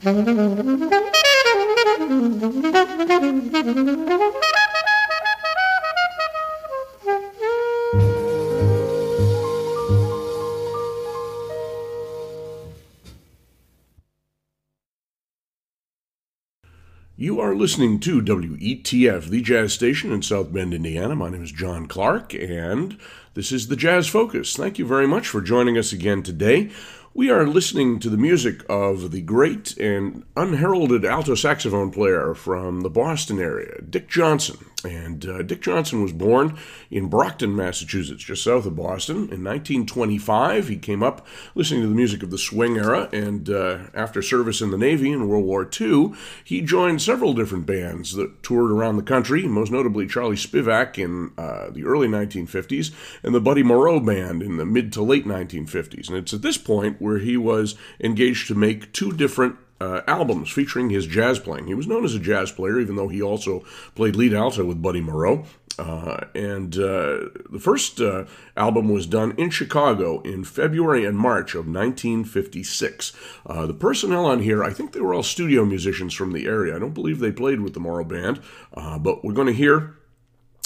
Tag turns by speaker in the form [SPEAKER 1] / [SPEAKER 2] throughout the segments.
[SPEAKER 1] You are listening to WETF, the jazz station in South Bend, Indiana. My name is John Clark, and this is the Jazz Focus. Thank you very much for joining us again today. We are listening to the music of the great and unheralded alto saxophone player from the Boston area, Dick Johnson. And uh, Dick Johnson was born in Brockton, Massachusetts, just south of Boston. In 1925, he came up listening to the music of the swing era, and uh, after service in the Navy in World War II, he joined several different bands that toured around the country, most notably Charlie Spivak in uh, the early 1950s and the Buddy Morrow Band in the mid to late 1950s. And it's at this point where he was engaged to make two different uh, albums featuring his jazz playing. He was known as a jazz player, even though he also played lead alto with Buddy Morrow. Uh, and uh, the first uh, album was done in Chicago in February and March of 1956. Uh, the personnel on here, I think they were all studio musicians from the area. I don't believe they played with the Morrow Band, uh, but we're going to hear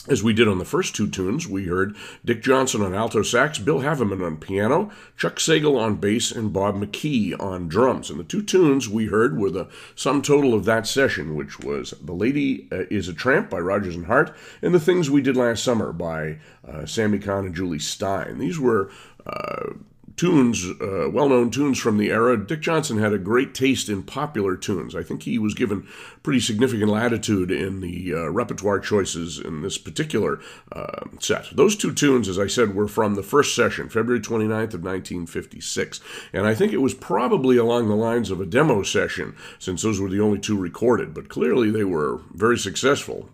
[SPEAKER 1] as we did on the first two tunes, we heard Dick Johnson on alto sax, Bill Haveman on piano, Chuck Sagal on bass, and Bob McKee on drums. And the two tunes we heard were the sum total of that session, which was The Lady uh, is a Tramp by Rodgers and Hart, and The Things We Did Last Summer by uh, Sammy Cahn and Jule Styne. These were uh, tunes, uh, well known tunes from the era. Dick Johnson had a great taste in popular tunes. I think he was given pretty significant latitude in the uh, repertoire choices in this particular uh, set. Those two tunes, as I said, were from the first session, February 29th of 1956. And I think it was probably along the lines of a demo session, since those were the only two recorded, but clearly they were very successful.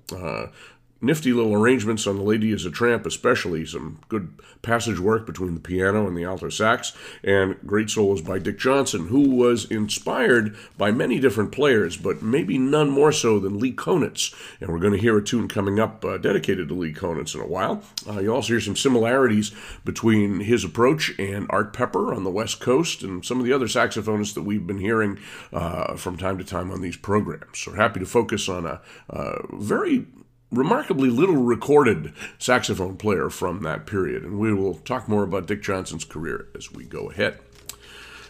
[SPEAKER 1] Uh, nifty little arrangements on The Lady is a Tramp, especially some good passage work between the piano and the alto sax, and great solos by Dick Johnson, who was inspired by many different players, but maybe none more so than Lee Konitz. And we're going to hear a tune coming up uh, dedicated to Lee Konitz in a while. Uh, you also hear some similarities between his approach and Art Pepper on the West Coast and some of the other saxophonists that we've been hearing uh, from time to time on these programs. So happy to focus on a, a very remarkably little recorded saxophone player from that period. And we will talk more about Dick Johnson's career as we go ahead.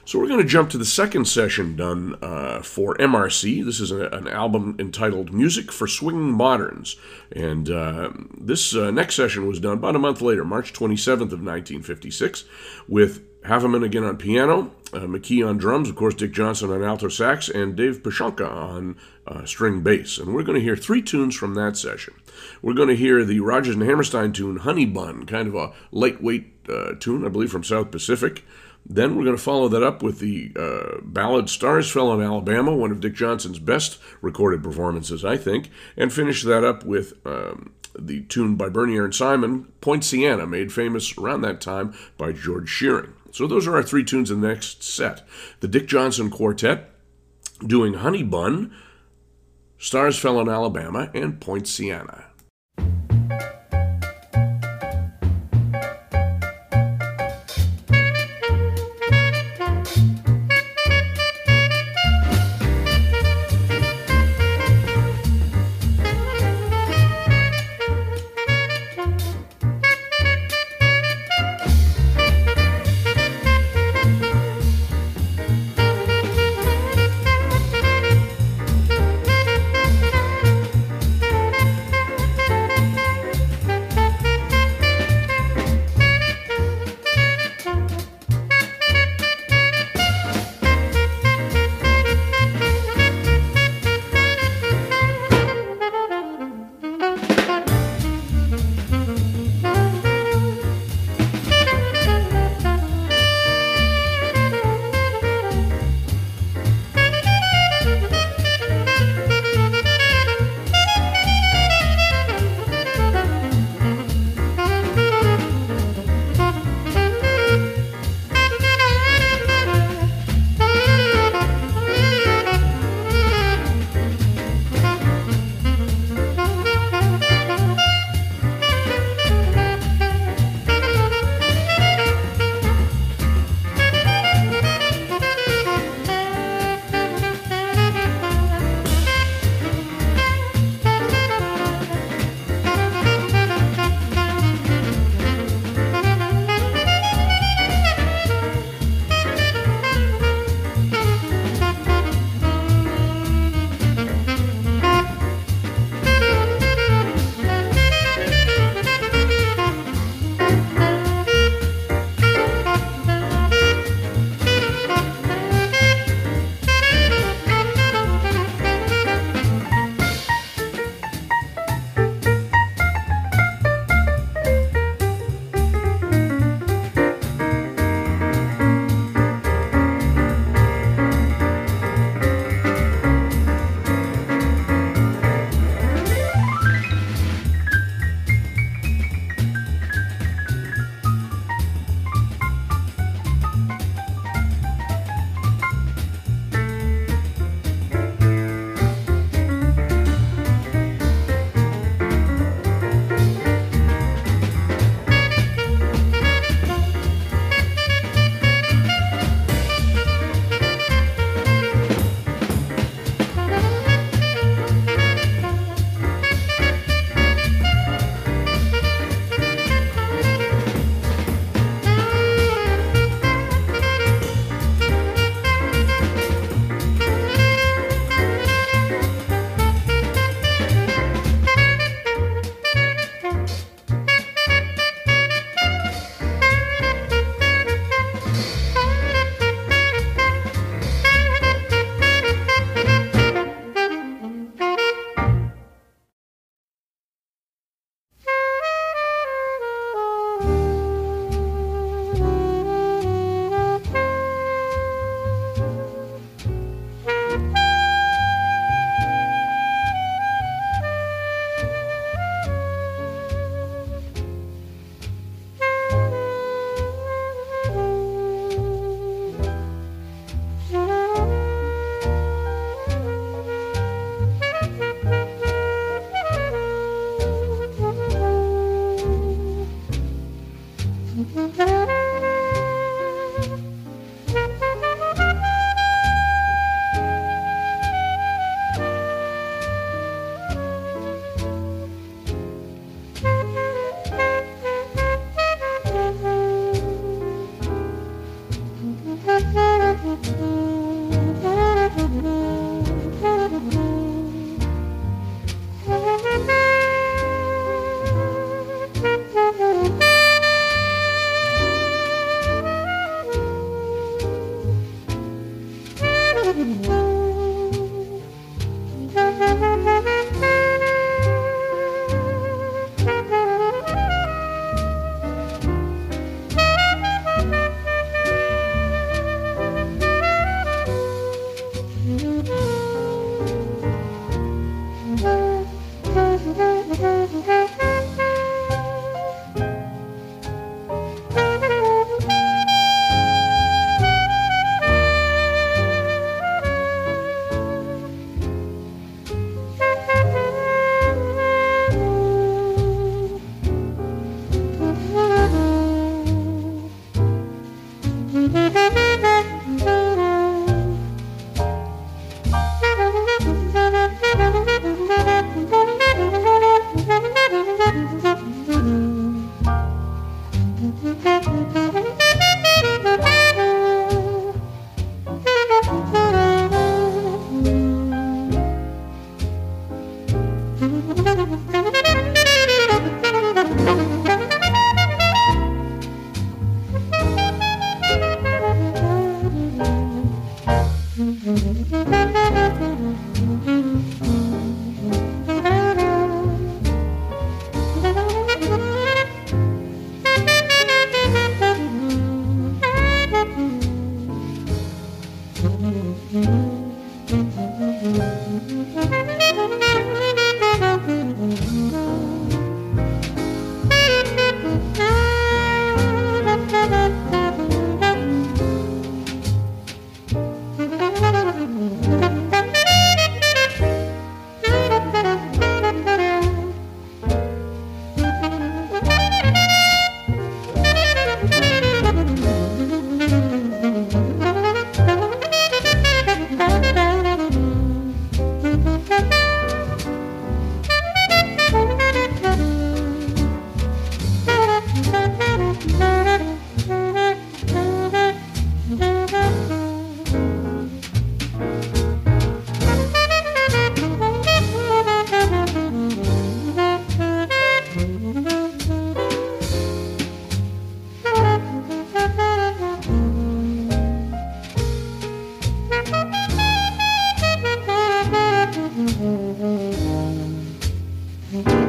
[SPEAKER 1] So we're going to jump to the second session done uh, for EmArcy. This is a, an album entitled Music for Swinging Moderns. And uh, this uh, next session was done about a month later, March 27th of 1956, with Havemann again on piano, uh, McKee on drums, of course, Dick Johnson on alto sax, and Dave Pashanka on uh, string bass. And we're going to hear three tunes from that session. We're going to hear the Rodgers and Hammerstein tune, Honey Bun, kind of a lightweight uh, tune, I believe, from South Pacific. Then we're going to follow that up with the uh, ballad Stars Fell on Alabama, one of Dick Johnson's best recorded performances, I think, and finish that up with um, the tune by Bernier and Simon, Poinciana, made famous around that time by George Shearing. So those are our three tunes in the next set. The Dick Johnson Quartet doing Honey Bun, Stars Fell on Alabama, and Poinciana. So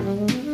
[SPEAKER 1] Mm-hmm.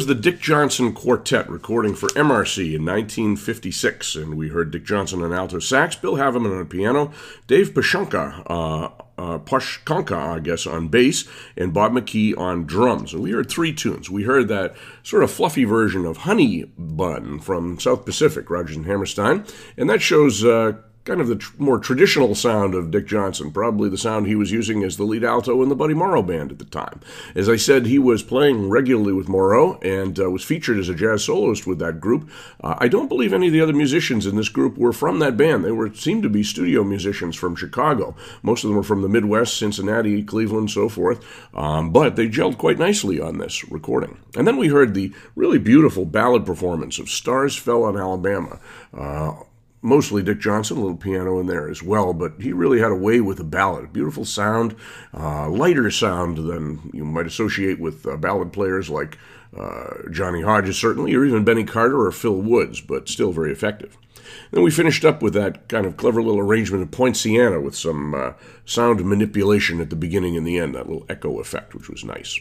[SPEAKER 1] Was the Dick Johnson Quartet recording for EmArcy in 1956, and we heard Dick Johnson on alto sax, Bill Haveman on piano, Dave Pashanka, uh, uh, Pashkanka, I guess, on bass, and Bob McKee on drums. And we heard three tunes. We heard that sort of fluffy version of Honey Bun from South Pacific, Rodgers and Hammerstein, and that shows uh, kind of the tr- more traditional sound of Dick Johnson, probably the sound he was using as the lead alto in the Buddy Morrow band at the time. As I said, he was playing regularly with Morrow and uh, was featured as a jazz soloist with that group. Uh, I don't believe any of the other musicians in this group were from that band. They were seemed to be studio musicians from Chicago. Most of them were from the Midwest, Cincinnati, Cleveland, so forth. Um, but they gelled quite nicely on this recording. And then we heard the really beautiful ballad performance of Stars Fell on Alabama. Uh, mostly Dick Johnson, a little piano in there as well, but he really had a way with a ballad. Beautiful sound, uh, lighter sound than you might associate with uh, ballad players like uh, Johnny Hodges, certainly, or even Benny Carter or Phil Woods, but still very effective. Then we finished up with that kind of clever little arrangement of Poinciana with some uh, sound manipulation at the beginning and the end, that little echo effect, which was nice.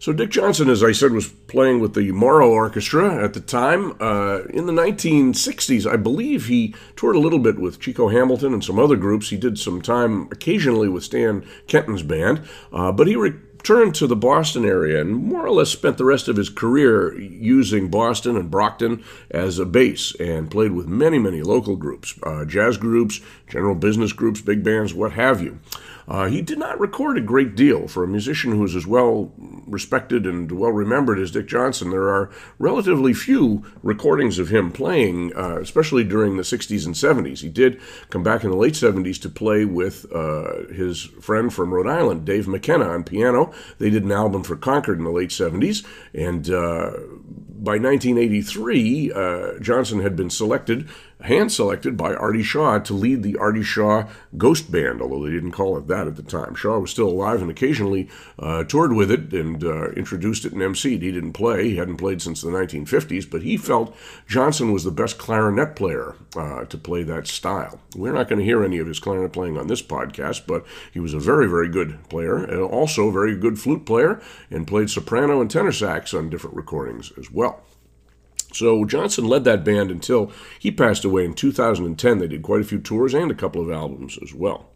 [SPEAKER 1] So Dick Johnson, as I said, was playing with the Morrow Orchestra at the time. Uh, in the 1960s, I believe he toured a little bit with Chico Hamilton and some other groups. He did some time occasionally with Stan Kenton's band, uh, but he returned to the Boston area and more or less spent the rest of his career using Boston and Brockton as a base and played with many, many local groups, uh, jazz groups, general business groups, big bands, what have you. Uh, he did not record a great deal. For a musician who is as well respected and well remembered as Dick Johnson, there are relatively few recordings of him playing, uh, especially during the 60s and 70s. He did come back in the late 70s to play with uh, his friend from Rhode Island, Dave McKenna, on piano. They did an album for Concord in the late 70s, and uh, by 1983, uh, Johnson had been selected hand selected by Artie Shaw to lead the Artie Shaw Ghost Band, although they didn't call it that at the time. Shaw was still alive and occasionally uh, toured with it and uh, introduced it and emceed. He didn't play, he hadn't played since the 1950s, but he felt Johnson was the best clarinet player uh, to play that style. We're not going to hear any of his clarinet playing on this podcast, but he was a very, very good player and also a very good flute player and played soprano and tenor sax on different recordings as well. So Johnson led that band until he passed away in 2010. They did quite a few tours and a couple of albums as well.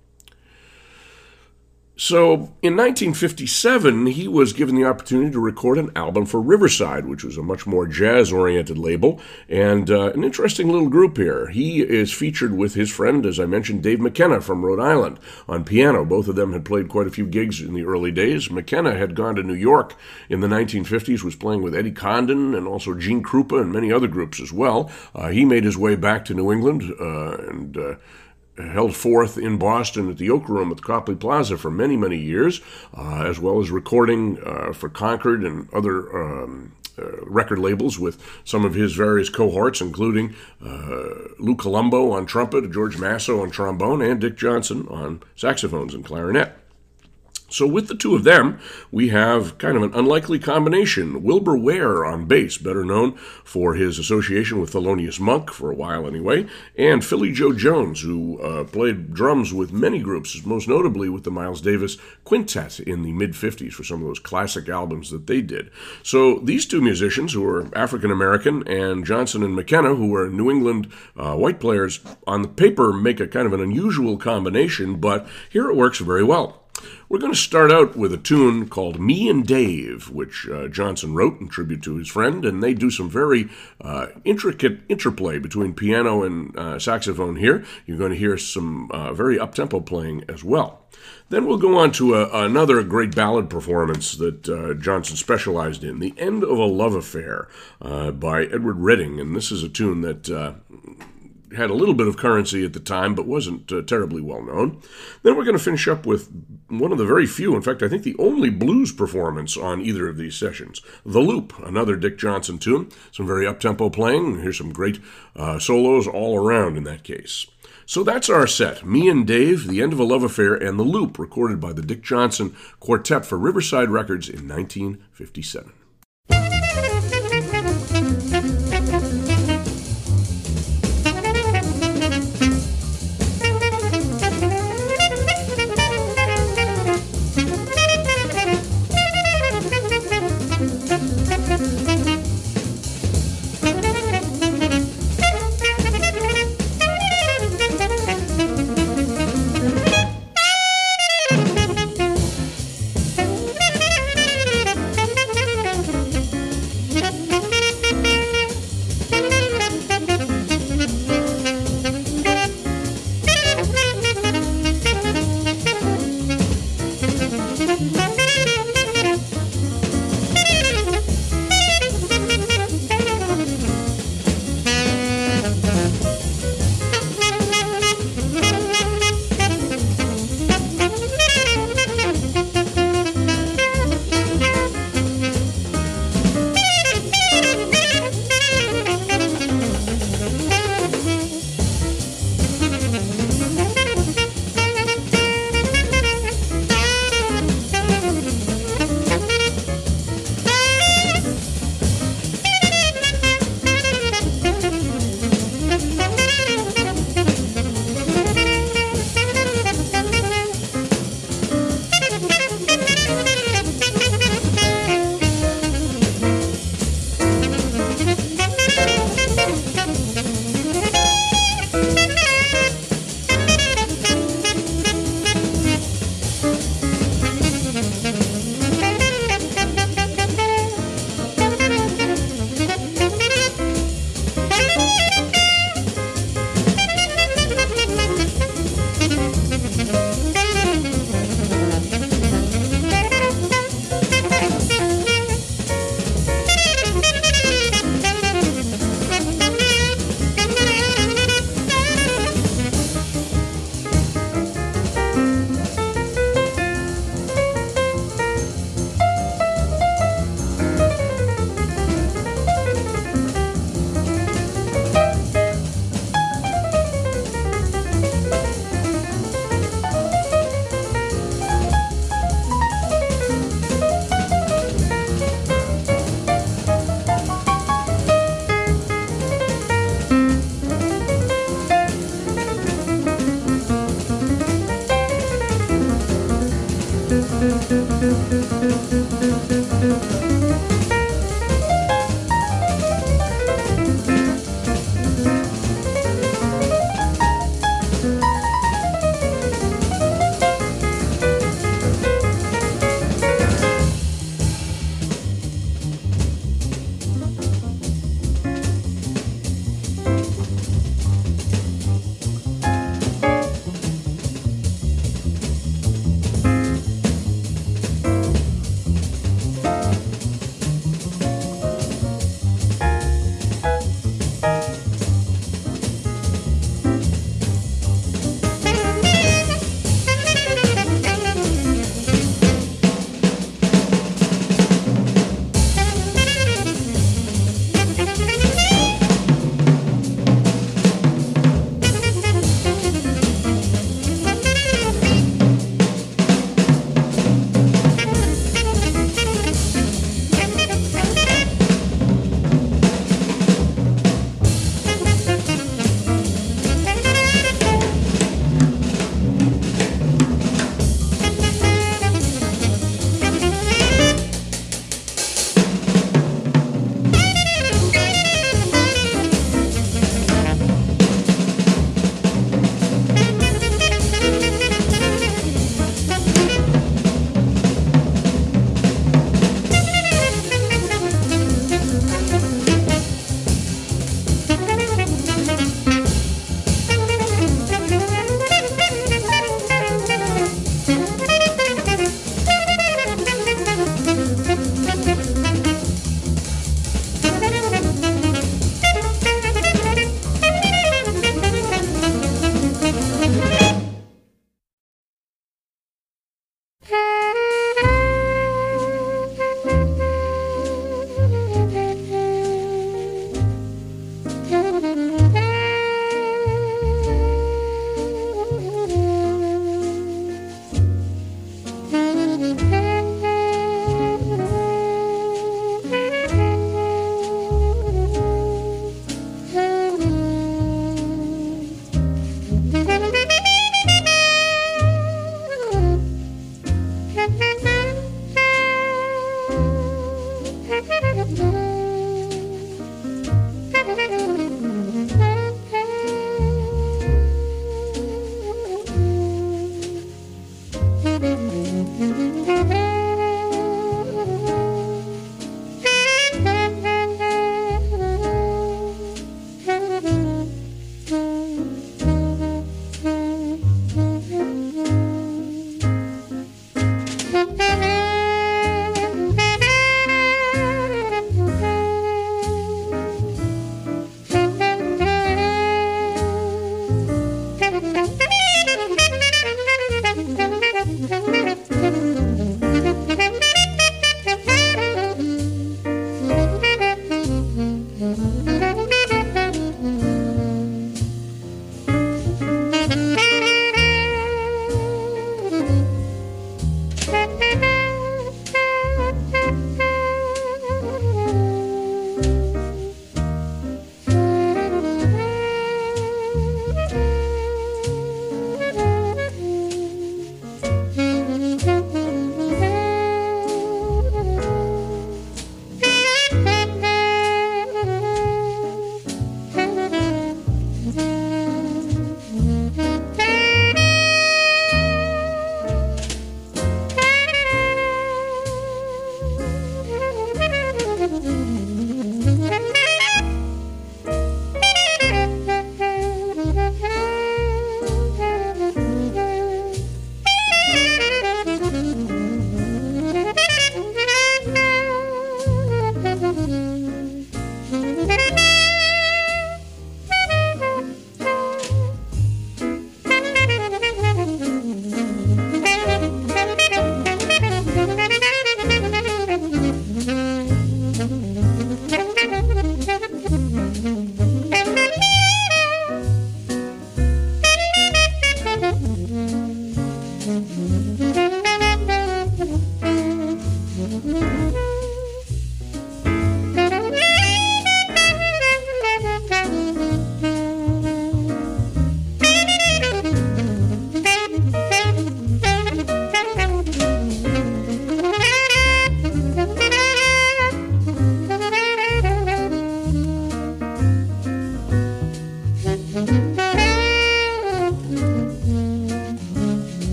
[SPEAKER 1] So in 1957, he was given the opportunity to record an album for Riverside, which was a much more jazz oriented label, and uh, an interesting little group here. He is featured with his friend, as I mentioned, Dave McKenna from Rhode Island on piano. Both of them had played quite a few gigs in the early days. McKenna had gone to New York in the 1950s, was playing with Eddie Condon and also Gene Krupa and many other groups as well. Uh, he made his way back to New England uh, and uh, held forth in Boston at the Oak Room at Copley Plaza for many, many years, uh, as well as recording uh, for Concord and other um, uh, record labels with some of his various cohorts, including uh, Lou Colombo on trumpet, George Masso on trombone, and Dick Johnson on saxophones and clarinet. So, with the two of them, we have kind of an unlikely combination. Wilbur Ware on bass, better known for his association with Thelonious Monk for a while anyway, and Philly Joe Jones, who uh, played drums with many groups, most notably with the Miles Davis Quintet in the mid 50s for some of those classic albums that they did. So, these two musicians, who are African American, and Johnson and McKenna, who are New England uh, white players, on the paper make a kind of an unusual combination, but here it works very well. We're going to start out with a tune called Me and Dave, which uh, Johnson wrote in tribute to his friend, and they do some very uh, intricate interplay between piano and uh, saxophone here. You're going to hear some uh, very up tempo playing as well. Then we'll go on to a, another great ballad performance that uh, Johnson specialized in, The End of a Love Affair uh, by Edward Redding, and this is a tune that had a little bit of currency at the time, but wasn't uh, terribly well known. Then we're going to finish up with one of the very few, in fact, I think the only blues performance on either of these sessions. The Loop, another Dick Johnson tune, some very up tempo playing. Here's some great uh, solos all around in that case. So that's our set. Me and Dave, The End of a Love Affair, and The Loop, recorded by the Dick Johnson Quartet for Riverside Records in 1957.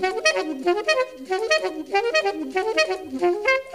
[SPEAKER 1] Thank you.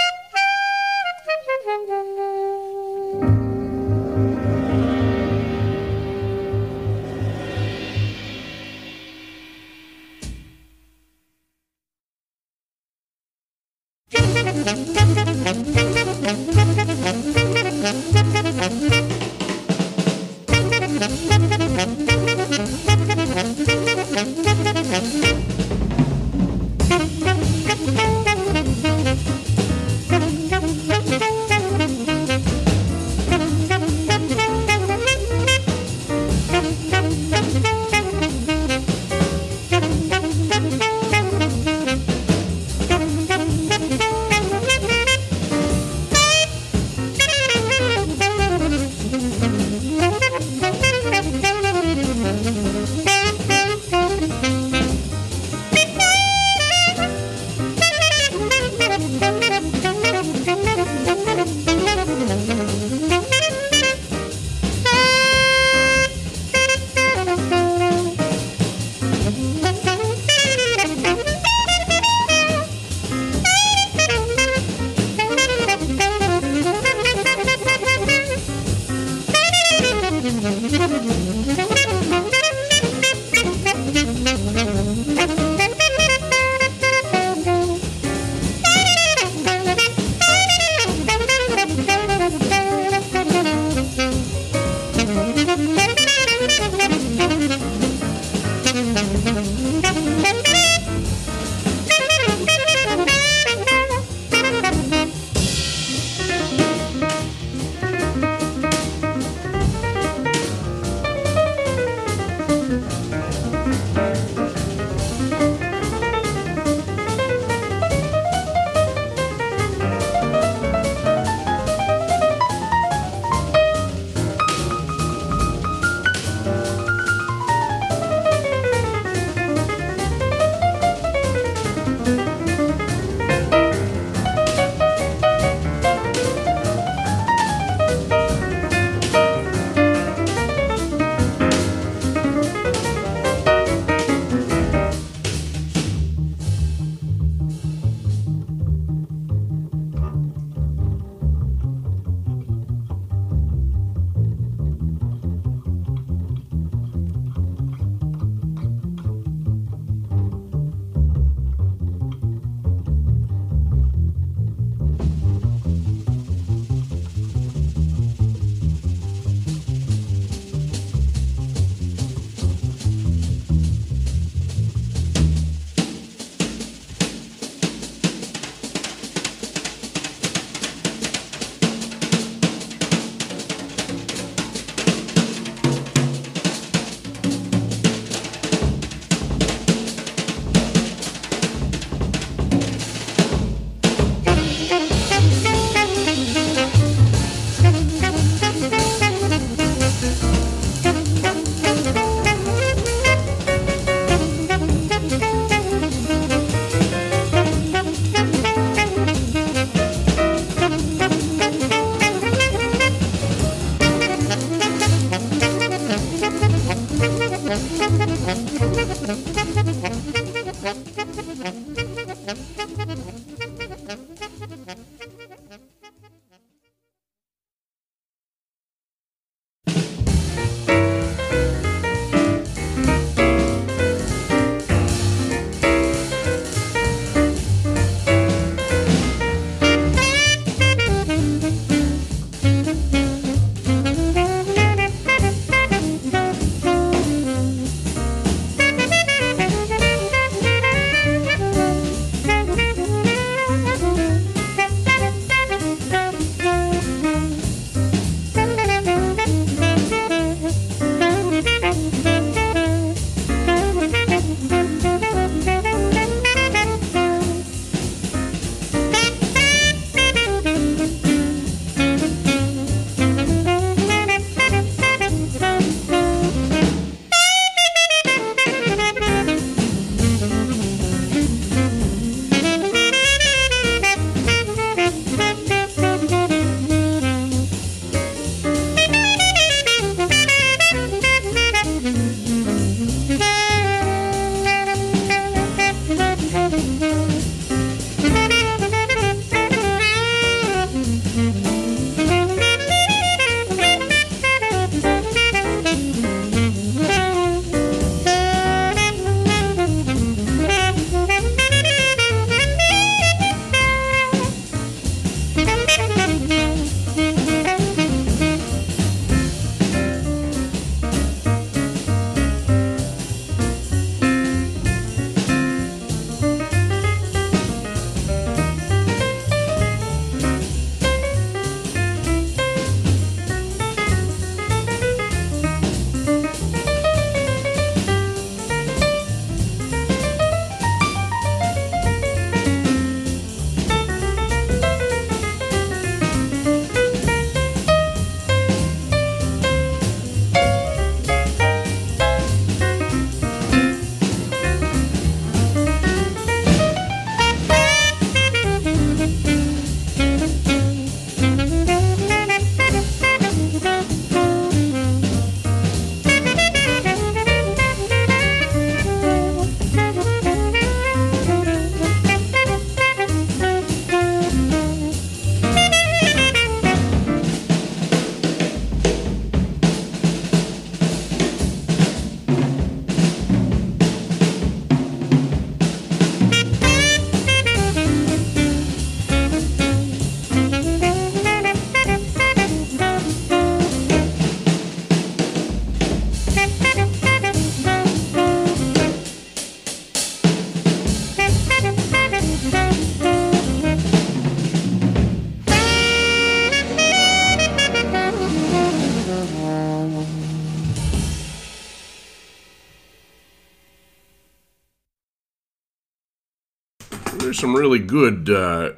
[SPEAKER 1] Here's some really good uh,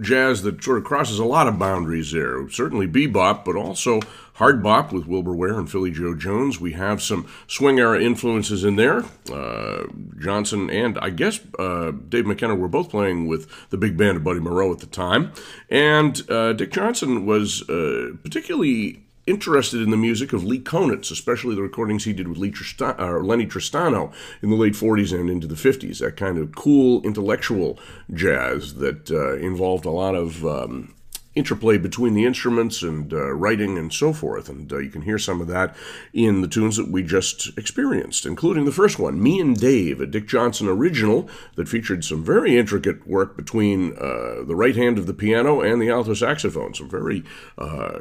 [SPEAKER 1] jazz that sort of crosses a lot of boundaries there. Certainly bebop, but also hard bop with Wilbur Ware and Philly Joe Jones. We have some swing era influences in there. Uh, Johnson and I guess uh, Dave McKenna were both playing with the big band of Buddy Morrow at the time. And uh, Dick Johnson was uh, particularly interested in the music of Lee Konitz, especially the recordings he did with Lee Tristan- uh, Lenny Tristano in the late 40s and into the 50s. That kind of cool intellectual jazz that uh, involved a lot of um, interplay between the instruments and uh, writing and so forth. And uh, you can hear some of that in the tunes that we just experienced, including the first one, Me and Dave, a Dick Johnson original that featured some very intricate work between uh, the right hand of the piano and the alto saxophone. Some very uh,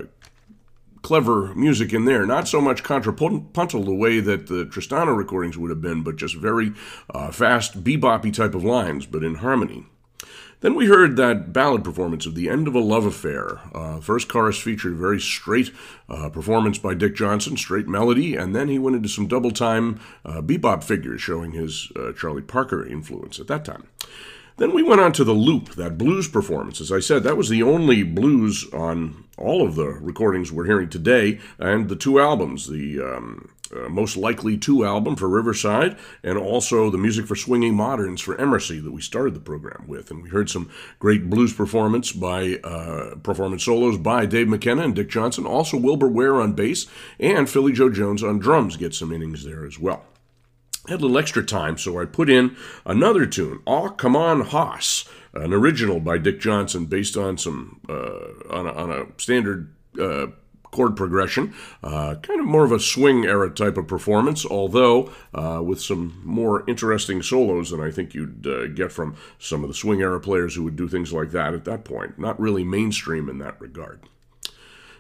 [SPEAKER 1] clever music in there. Not so much contrapuntal the way that the Tristano recordings would have been, but just very uh, fast, beboppy type of lines, but in harmony. Then we heard that ballad performance of The End of a Love Affair. Uh, first chorus featured a very straight uh, performance by Dick Johnson, straight melody, and then he went into some double time uh, bebop figures showing his uh, Charlie Parker influence at that time. Then we went on to the loop, that blues performance. As I said, that was the only blues on all of the recordings we're hearing today, and the two albums, the um, uh, most likely two album for Riverside, and also the music for Swinging Moderns for EmArcy that we started the program with. And we heard some great blues performance by uh, performance solos by Dave McKenna and Dick Johnson. Also, Wilbur Ware on bass and Philly Joe Jones on drums get some innings there as well had a little extra time, so I put in another tune, "Aw Come On Hoss," an original by Dick Johnson, based on some uh, on, a, on, a, standard uh, chord progression, uh, kind of more of a swing era type of performance, although uh, with some more interesting solos than I think you'd uh, get from some of the swing era players who would do things like that at that point. Not really mainstream in that regard.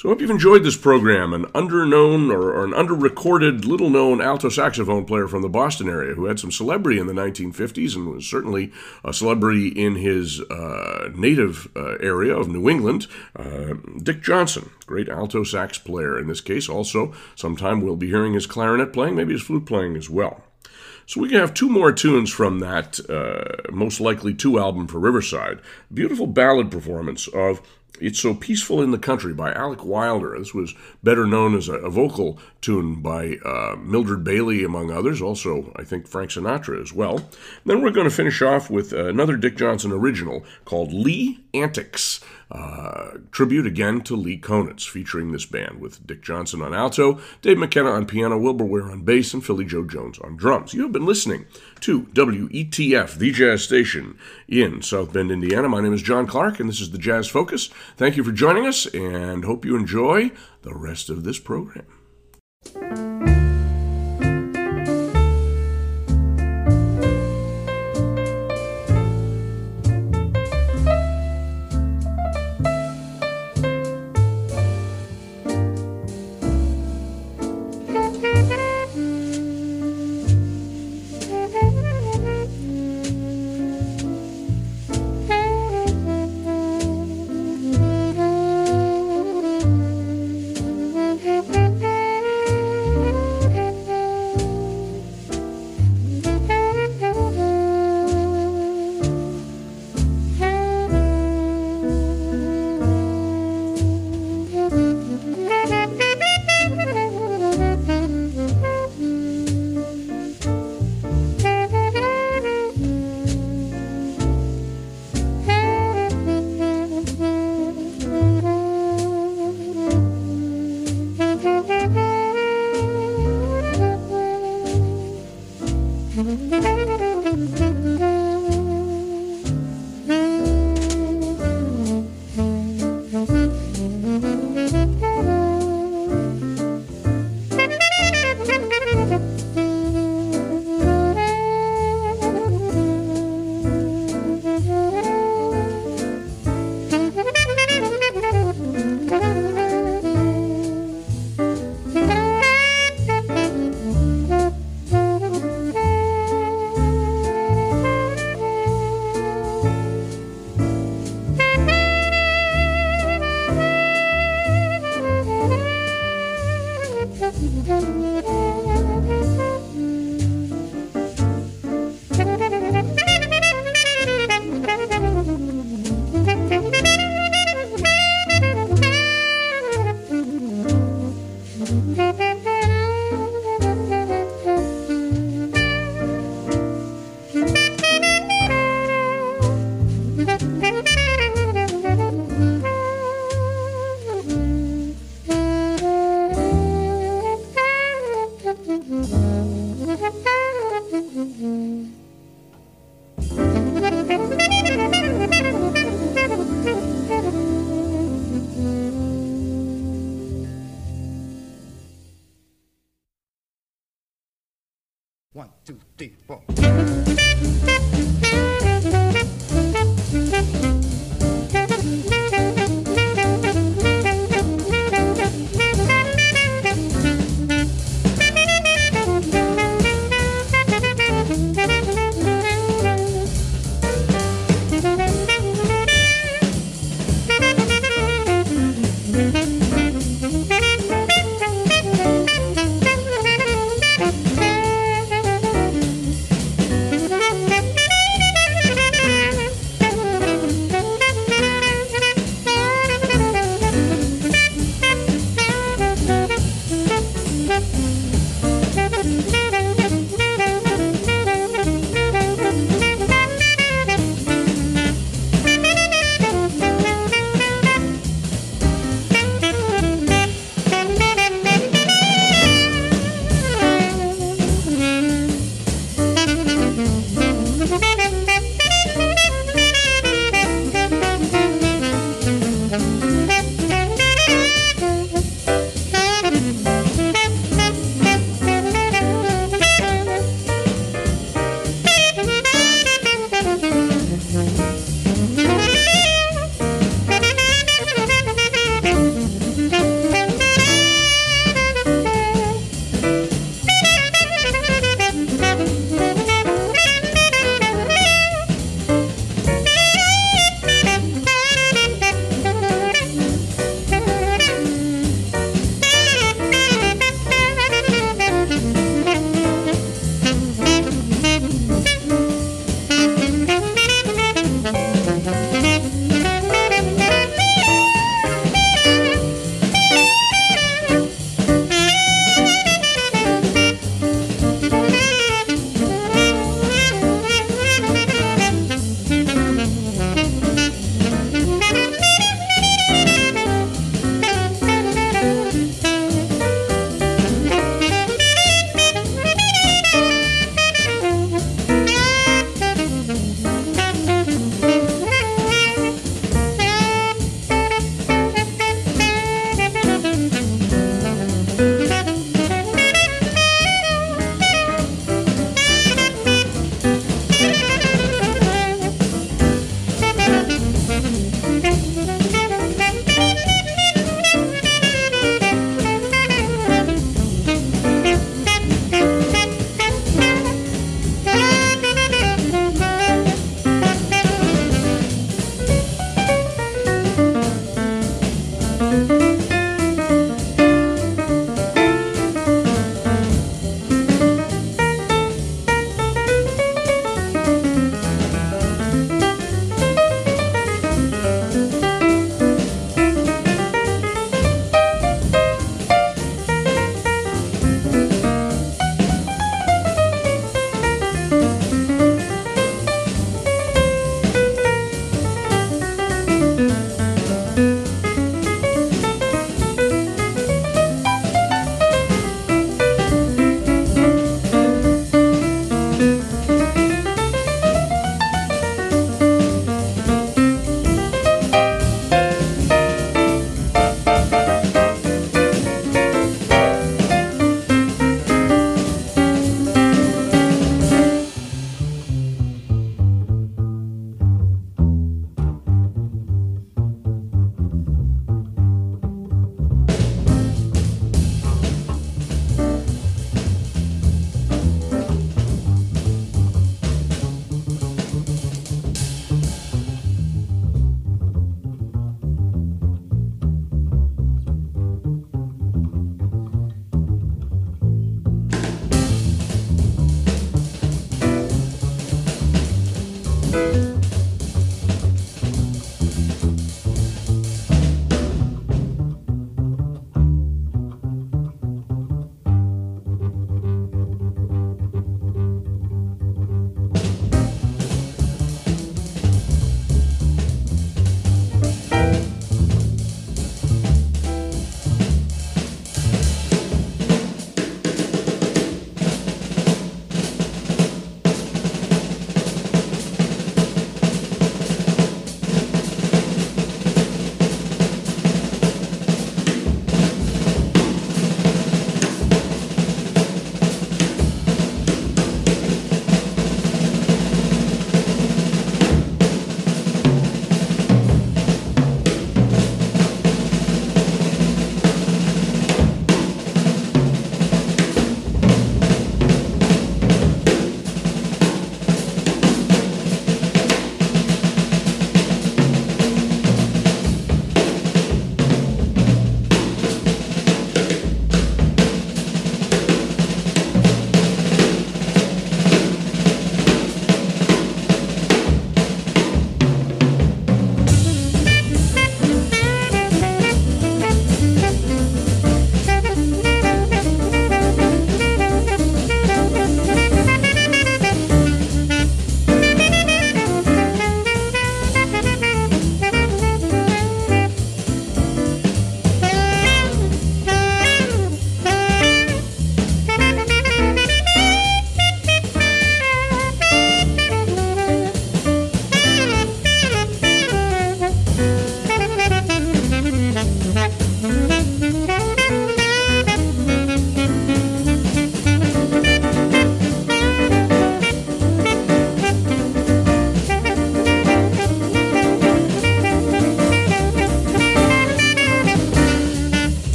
[SPEAKER 1] So I hope you've enjoyed this program. An underknown or, or an underrecorded, little known alto saxophone player from the Boston area who had some celebrity in the 1950s and was certainly a celebrity in his uh, native uh, area of New England, uh, Dick Johnson, great alto sax player in this case. Also, sometime we'll be hearing his clarinet playing, maybe his flute playing as well. So we can have two more tunes from that uh, most likely two album for Riverside. Beautiful ballad performance of it's So Peaceful in the Country by Alec Wilder. This was better known as a, a vocal tune by uh, Mildred Bailey, among others, also, I think, Frank Sinatra as well. And then we're going to finish off with another Dick Johnson original called Lee Antics. Uh, tribute again to Lee Konitz, featuring this band with Dick Johnson on alto, Dave McKenna on piano, Wilbur Ware on bass, and Philly Joe Jones on drums. You have been listening to WETF, the jazz station in South Bend, Indiana. My name is John Clark, and this is the Jazz Focus. Thank you for joining us, and hope you enjoy the rest of this program.